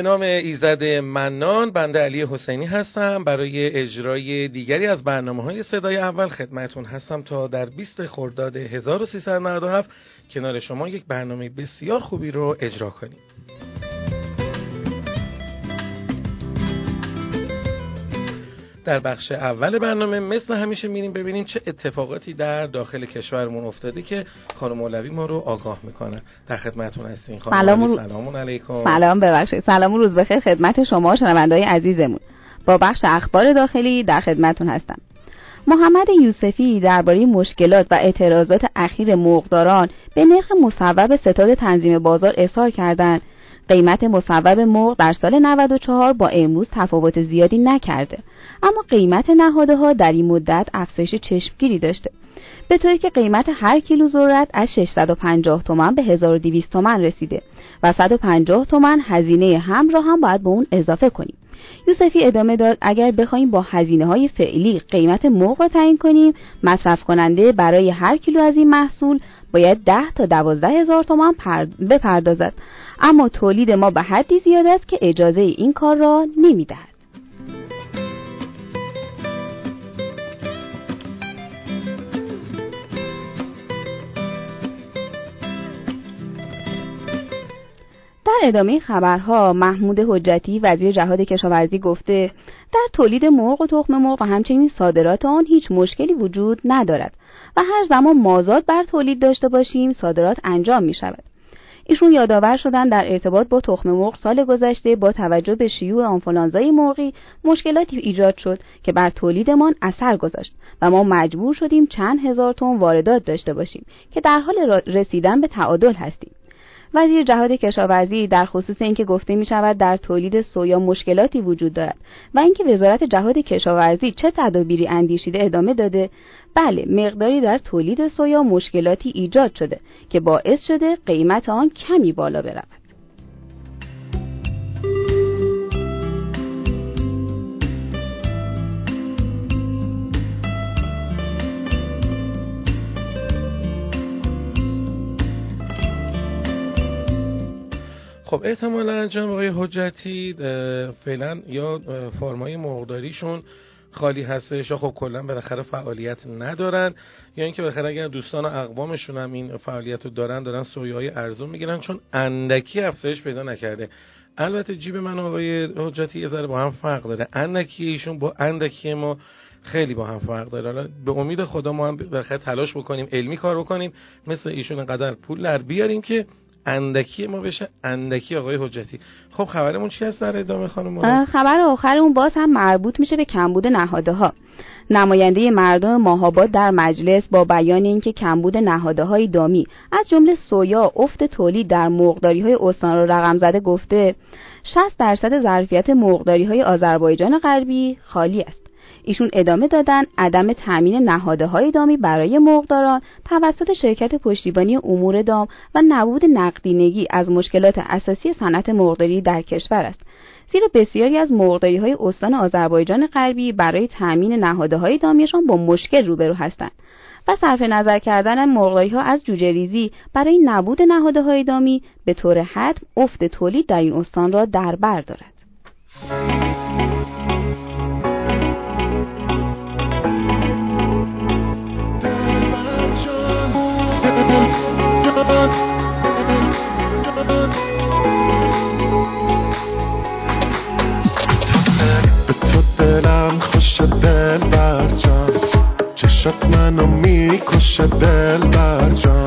به نام ایزد منان بنده علی حسینی هستم. برای اجرای دیگری از برنامه های صدای اول خدمتون هستم تا در 20 خرداد 1397 کنار شما یک برنامه بسیار خوبی رو اجرا کنیم. در بخش اول برنامه مثل همیشه میریم ببینیم چه اتفاقاتی در داخل کشورمون افتاده که خانم مولوی ما رو آگاه می‌کنه. در خدمتون هستین خانم سلام, سلام علیکم. سلام ببخشید. سلام روز بخیر خدمت شما شنوندای عزیزمون. با بخش اخبار داخلی در خدمتون هستم. محمد یوسفی درباره مشکلات و اعتراضات اخیر مرغداران به نرخ مصوب ستاد تنظیم بازار اظهار کردند. قیمت مصوب مرغ در سال 94 با امروز تفاوت زیادی نکرده. اما قیمت نهاده ها در این مدت افزایش چشمگیری داشته. به طوری که قیمت هر کیلو ذرت از 650 تومن به 1200 تومن رسیده و 150 تومن هزینه هم را هم باید به اون اضافه کنیم. یوسفی ادامه داد اگر بخوایم با هزینه های فعلی قیمت مرغ را تعیین کنیم مصرف کننده برای هر کیلو از این محصول باید 10 تا 12 هزار تومان بپردازد. اما تولید ما به حدی زیاد است که اجازه این کار را نمی‌دهد در ادامه خبرها محمود حجتی وزیر جهاد کشاورزی گفته در تولید مرغ و تخم مرغ و همچنین صادرات آن هیچ مشکلی وجود ندارد و هر زمان مازاد بر تولید داشته باشیم صادرات انجام می شود. ایشون یادآور شدن در ارتباط با تخم مرغ سال گذشته با توجه به شیوع آنفولانزای مرغی مشکلاتی ایجاد شد که بر تولیدمان اثر گذاشت و ما مجبور شدیم چند هزار تن واردات داشته باشیم که در حال رسیدن به تعادل هستیم. وزیر جهاد کشاورزی در خصوص اینکه گفته می شود در تولید سویا مشکلاتی وجود دارد و اینکه وزارت جهاد کشاورزی چه تدابیری اندیشیده ادامه داده بله مقداری در تولید سویا مشکلاتی ایجاد شده که باعث شده قیمت آن کمی بالا برود. خب احتمالا جناب آقای حجتی فعلا یا فرمای مرغداریشون خالی هستش یا خب کلا بالاخره فعالیت ندارن یا اینکه بالاخره اگر دوستان و اقوامشون هم این فعالیت رو دارن دارن سویای ارزون می‌گیرن چون اندکی افزایش پیدا نکرده. البته جیب من آقای حجتی یه ذره با هم فرق داره. اندکی ایشون با اندکی ما خیلی با هم فرق داره. به امید خدا ما هم بالاخره تلاش بکنیم علمی کار بکنیم مثل ایشون قدر پول در بیاریم که اندکی ما بشه اندکی آقای حجتی. خب خبرمون چی هست در ادامه خانم خبر آخرمون باز هم مربوط میشه به کمبود نهاده ها نماینده مردم ماهاباد در مجلس با بیان اینکه کمبود نهاده های دامی از جمله سویا افت تولید در مرغداری های استان را رقم زده گفته 60 درصد ظرفیت مرغداری های آذربایجان غربی خالی است. ایشون ادامه دادن عدم تامین نهاده های دامی برای مرغداران توسط شرکت پشتیبانی امور دام و نبود نقدینگی از مشکلات اساسی صنعت مرغداری در کشور است. زیرا بسیاری از مرغداری های استان آذربایجان غربی برای تامین نهاده های دامیشان با مشکل روبرو هستند و صرف نظر کردن مرغداری ها از جوجه ریزی برای نبود نهاده های دامی به طور حتم افت تولید در این استان را در بر دارد. می‌کشه دل بر جان.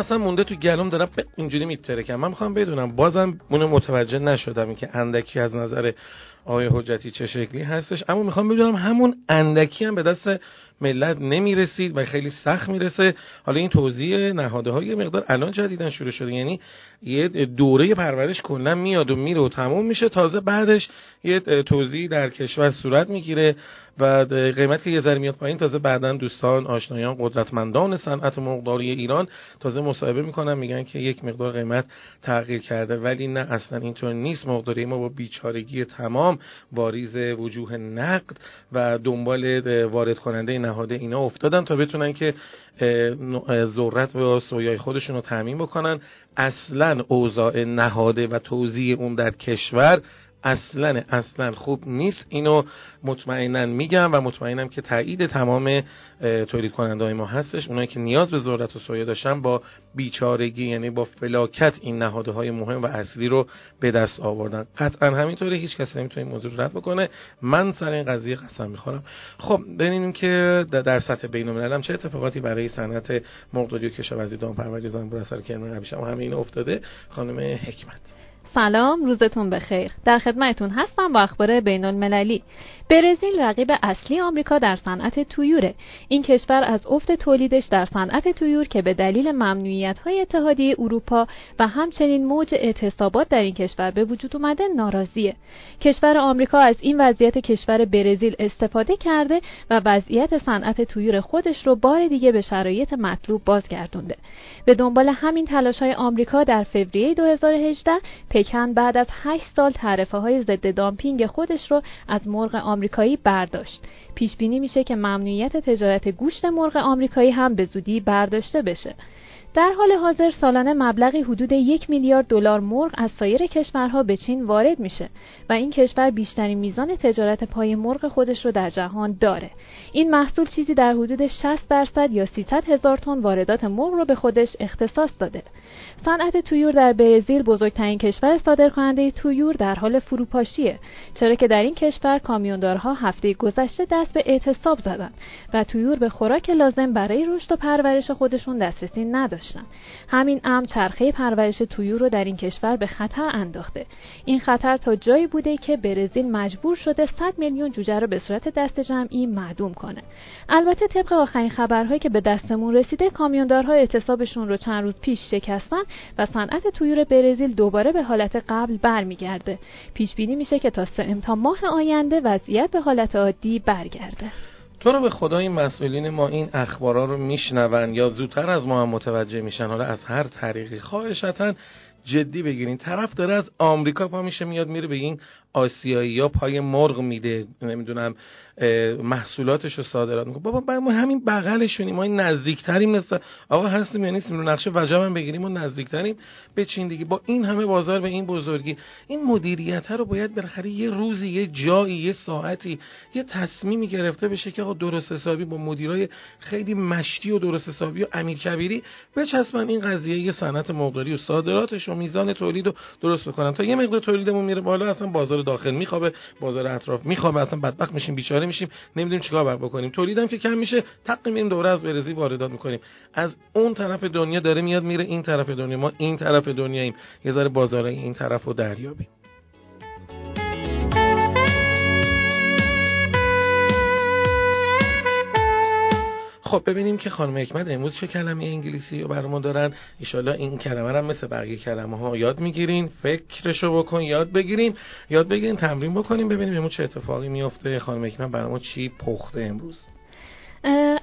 اصلا مونده تو گلوم دارم اینجوری میترکم. من می‌خوام بدونم بازم اونو متوجه نشدم که اندکی از نظر آقای حجتی چه شکلی هستش. اما می‌خوام بدونم همون اندکی هم به دست ملت نمی‌رسید و خیلی سخت می‌رسه. حالا این توضیح نهاده های مقدار الان جدیدن شروع شده. یعنی یه دوره پرورش کلا میاد و میره و تموم میشه. تازه بعدش یه توضیح در کشور صورت می‌گیره و قیمت که یه ذره میاد پایین تازه بعدا دوستان آشنایان قدرتمندان صنعت مقداری ایران تازه مصاحبه می‌کنن میگن که یک مقدار قیمت تغییر کرده. ولی نه اصلا اینطور نیست. مقداری ما با بیچارگی تمام واریز وجوه نقد و دنبال وارد کننده نهاده اینا افتادن تا بتونن که ذرت و سویای خودشون رو تعمین بکنن. اصلا اوضاع نهاده و توزیع اون در کشور اصلا اصلا خوب نیست. اینو مطمئنا میگم و مطمئنم که تایید تمام تولید کننده های ما هستش. اونایی که نیاز به ذرت و سویه داشتن با بیچارگی یعنی با فلاکت این نهاده های مهم و اصلی رو به دست آوردن. قطعا همینطوره هیچ کسی نمی‌تونه این موضوع رد بکنه. من سر این قضیه قسم می‌خورم. خب ببینیم که در سطح بین الملل چه اتفاقاتی برای صنعت مرغداری و کشاورزی دامپروری زنبور اثر کرمان ابریشم همه این افتاده. خانم حکمت. سلام روزتون بخیر. در خدمتتون هستم با اخبار بین المللی برزیل رقیب اصلی آمریکا در صنعت تویوره. این کشور از افت تولیدش در صنعت تویور که به دلیل ممنوعیت های اتحادیه اروپا و همچنین موج اعتصابات در این کشور به وجود اومده ناراضیه. کشور آمریکا از این وضعیت کشور برزیل استفاده کرده و وضعیت صنعت تویور خودش رو بار دیگه به شرایط مطلوب بازگردونده. به دنبال همین تلاش های آمریکا در فوریه 2018 پکن بعد از 8 سال تعرفه های ضد دامپینگ خودش رو از مرغ آمریکایی برداشت. پیش بینی میشه که ممنوعیت تجارت گوشت مرغ آمریکایی هم به زودی برداشته بشه. در حال حاضر سالانه مبلغی حدود یک میلیارد دلار مرغ از سایر کشورها به چین وارد میشه و این کشور بیشترین میزان تجارت پای مرغ خودش رو در جهان داره. این محصول چیزی در حدود 60 درصد یا 300 هزار تن واردات مرغ رو به خودش اختصاص داده. صنعت تویور در برزیل بزرگترین کشور صادرکننده تویور در حال فروپاشیه چرا که در این کشور کامیوندارها هفته گذشته دست به اعتصاب زدند و تویور به خوراک لازم برای رشد و پرورش خودشون دسترسی نداشتن همین امر چرخه پرورش تویور رو در این کشور به خطر انداخته. این خطر تا جایی بوده که برزیل مجبور شده 100 میلیون جوجه را به صورت دست جمعی معدوم کنه. البته طبق آخرین خبرهایی که به دستمون رسیده کامیوندارها اعتصابشون رو چند روز پیش شکستن و صنعت تویور برزیل دوباره به حالت قبل برمیگرده. پیش بینی میشه که تا سه تا ماه آینده وضعیت به حالت عادی برگرده. تو رو به خدا این مسئولین ما این اخبارا رو میشنون یا زودتر از ما هم متوجه میشن حالا از هر طریقی. خواهشتن جدی بگیرین. طرف داره از آمریکا پا میشه میاد میره به این آسیایی یا پای مرغ میده نمی‌دونم محصولاتش رو صادرات می‌کنه. بابا ما همین بغلشونیم. ما این نزدیکتریم مثل آقا هستیم یا نیستیم؟ رو نقشه وجب هم بگیریم و نزدیکتریم. به چین دیگه. با این همه بازار به این بزرگی. این مدیریت رو باید بالاخره یه روزی یه جایی یه ساعتی یه تصمیمی گرفته بشه که آقا درست حسابی با مدیرای خیلی مشتی و درست حسابی و امیر کبیری بچسبن این قضیه یه صنعت مقداری و صادراتش و میزان تولید رو درست بکنن. تا یه مقدار تولیدمون میره بالا اصلا بازار داخل میخوابه بازار اطراف میخوابه اصلا بدبخت میشیم بیچاره میشیم نمی‌دونیم چیکار بکنیم. تولیدم که کم میشه تق میریم دوره از برزیل واردات می‌کنیم. از اون طرف دنیا داره میاد میره این طرف دنیا ما این طرف دنیاییم. یه ذره بازارای این طرف رو دریابیم. خب ببینیم که خانم حکمت امروز چه کلمه انگلیسی رو برامون دارن. ایشالا این کلمه رو مثل بقیه کلمه ها یاد می‌گیرین. فکرشو بکن یاد بگیریم یاد بگیریم تمرین بکنیم ببینیم امروز چه اتفاقی میفته خانم حکمت برامون چی پخته امروز؟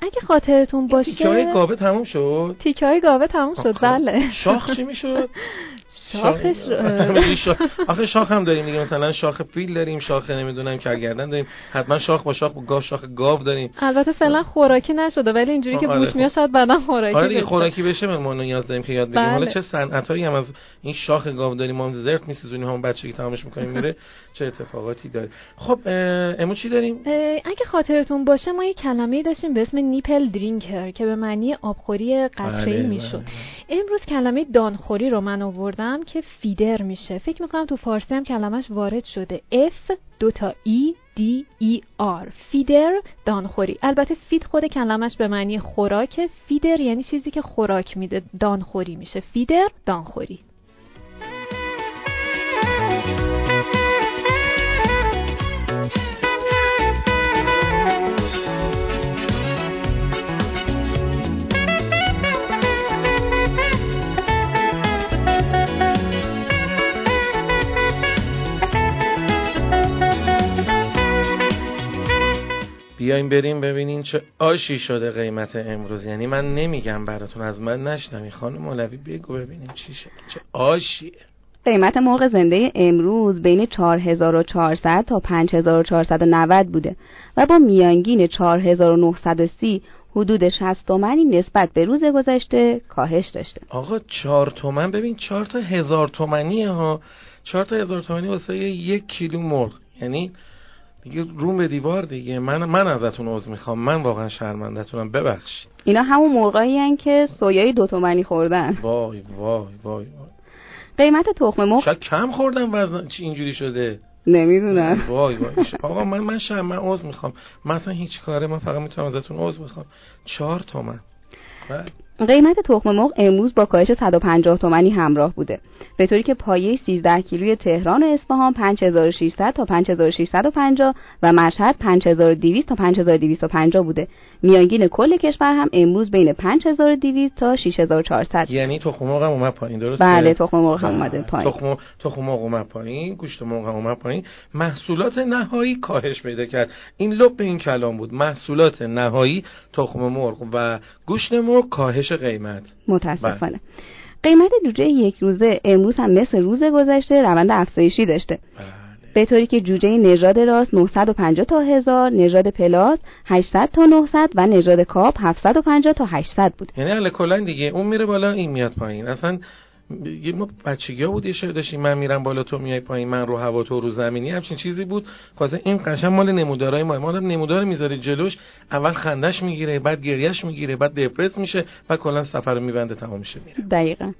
اگه خاطرتون باشه تیکه های گاوه تموم شد؟ تیکه های گاوه تموم شد بله. شاخ چی می‌شد؟ شاخش آخه شاخ هم داریم دیگه مثلا شاخ فیل داریم شاخ نمی‌دونم کرگردن داریم. حتما شاخ با شاخ با گاو شاخ گاو داریم. البته فعلا خوراکی نشده ولی اینجوری که بوش میاد شاید بعدا خوراکی آره دیگه خوراکی بشه ما نیاز داریم که یاد بگیریم. حالا چه صنعتایی هم از این شاخ گاو داریم؟ ما زرت میسوزونیم هم بچگی تمامش می‌کنیم میره. چه اتفاقاتی داره؟ خب امروز چی داریم؟ اگه خاطرتون باشه ما یه کلمه‌ای داشتیم به اسم nipple drinker که به معنی آبخوری قطره‌ای می‌شد. امروز کلمه دانخوری رو من آوردم که feeder میشه. فکر می‌کنم تو فارسی هم کلمش وارد شده. F دو تا E D E R. feeder دانخوری. البته feed خود کلمش به معنی خوراک feeder یعنی چیزی که خوراک میده. دانخوری میشه. feeder دانخوری. بیایم بریم ببینین چه آشی شده قیمت امروز. یعنی من نمیگم براتون از من نشنمی خانم مولوی بگو ببینیم چی شده چه آشیه. قیمت مرغ زنده امروز بین 4400 تا 5490 بوده و با میانگین 4930 حدود 60 تومنی نسبت به روز گذشته کاهش داشته. آقا چهار تومن؟ ببین چهار تا هزار تومنیه ها. چهار تا هزار تومنی واسه یک کیلو مرغ. یعنی دیگه روم به دیوار دیگه. من من ازتون عذر می‌خوام. من واقعا شرمندهتونم. ببخشید. اینا همون مرغایی هن که سویای دو تومنی خوردن. وای وای وای وای. قیمت تخم مرغ شاید کم خوردم وزن. چی اینجوری شده؟ نمی‌دونم. وای وای آقا من من شرم من عذر می‌خوام. مثلا هیچ کاره من فقط می‌تونم ازتون عذر می‌خوام. چهار تومن. بله. قیمت تخم مرغ امروز با کاهش 150 تومانی همراه بوده. به طوری که پایه 13 کیلوی تهران و اصفهان 5600 تا 5650 و مشهد 5200 تا 5250 بوده. میانگین کل کشور هم امروز بین 5200 تا 6400 یعنی تخم مرغ هم اومد پایین درسته؟ بله تخم مرغ هم اومده پایین. تخم تخم مرغ اومد پایین گوشت مرغ هم اومد پایین. محصولات نهایی کاهش پیدا کرد. این لب این کلام بود. محصولات نهایی تخم مرغ و گوشت مرغ کاهش قیمت. متاسفانه. قیمت جوجه یک روزه امروز هم مثل روز گذشته روند افزایشی داشته. بله. به طوری که جوجه نژاد راست 950 تا 1000 نژاد پلاس 800 تا 900 و نژاد کاپ 750 تا 800 بود. یعنی کلا دیگه. اون میره بالا این میاد پایین. اصلا ما بچگی بود یه شعر داشتیم من میرم بالا تو میای پایین من رو هوا تو رو زمینی همچین چیزی بود. خواسته این قشن مال نمودارای ما. ما نمودار می‌ذاره جلوش اول خندش می‌گیره بعد گریش می‌گیره بعد دپرس میشه و کلا سفر رو میبنده تمام میشه میره دقیقا.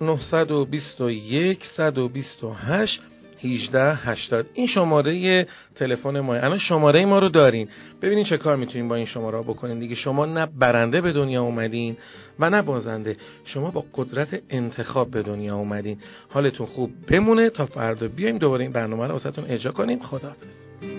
921 128 18 80 این شماره تلفن ما الان شماره ما رو دارین. ببینین چه کار می‌تونین با این شماره بکنین دیگه. شما نه برنده به دنیا اومدین و نه بازنده. شما با قدرت انتخاب به دنیا اومدین. حالتون خوب بمونه تا فردا. بیایم دوباره این برنامه رو واسهتون اجرا کنیم. خداحافظ.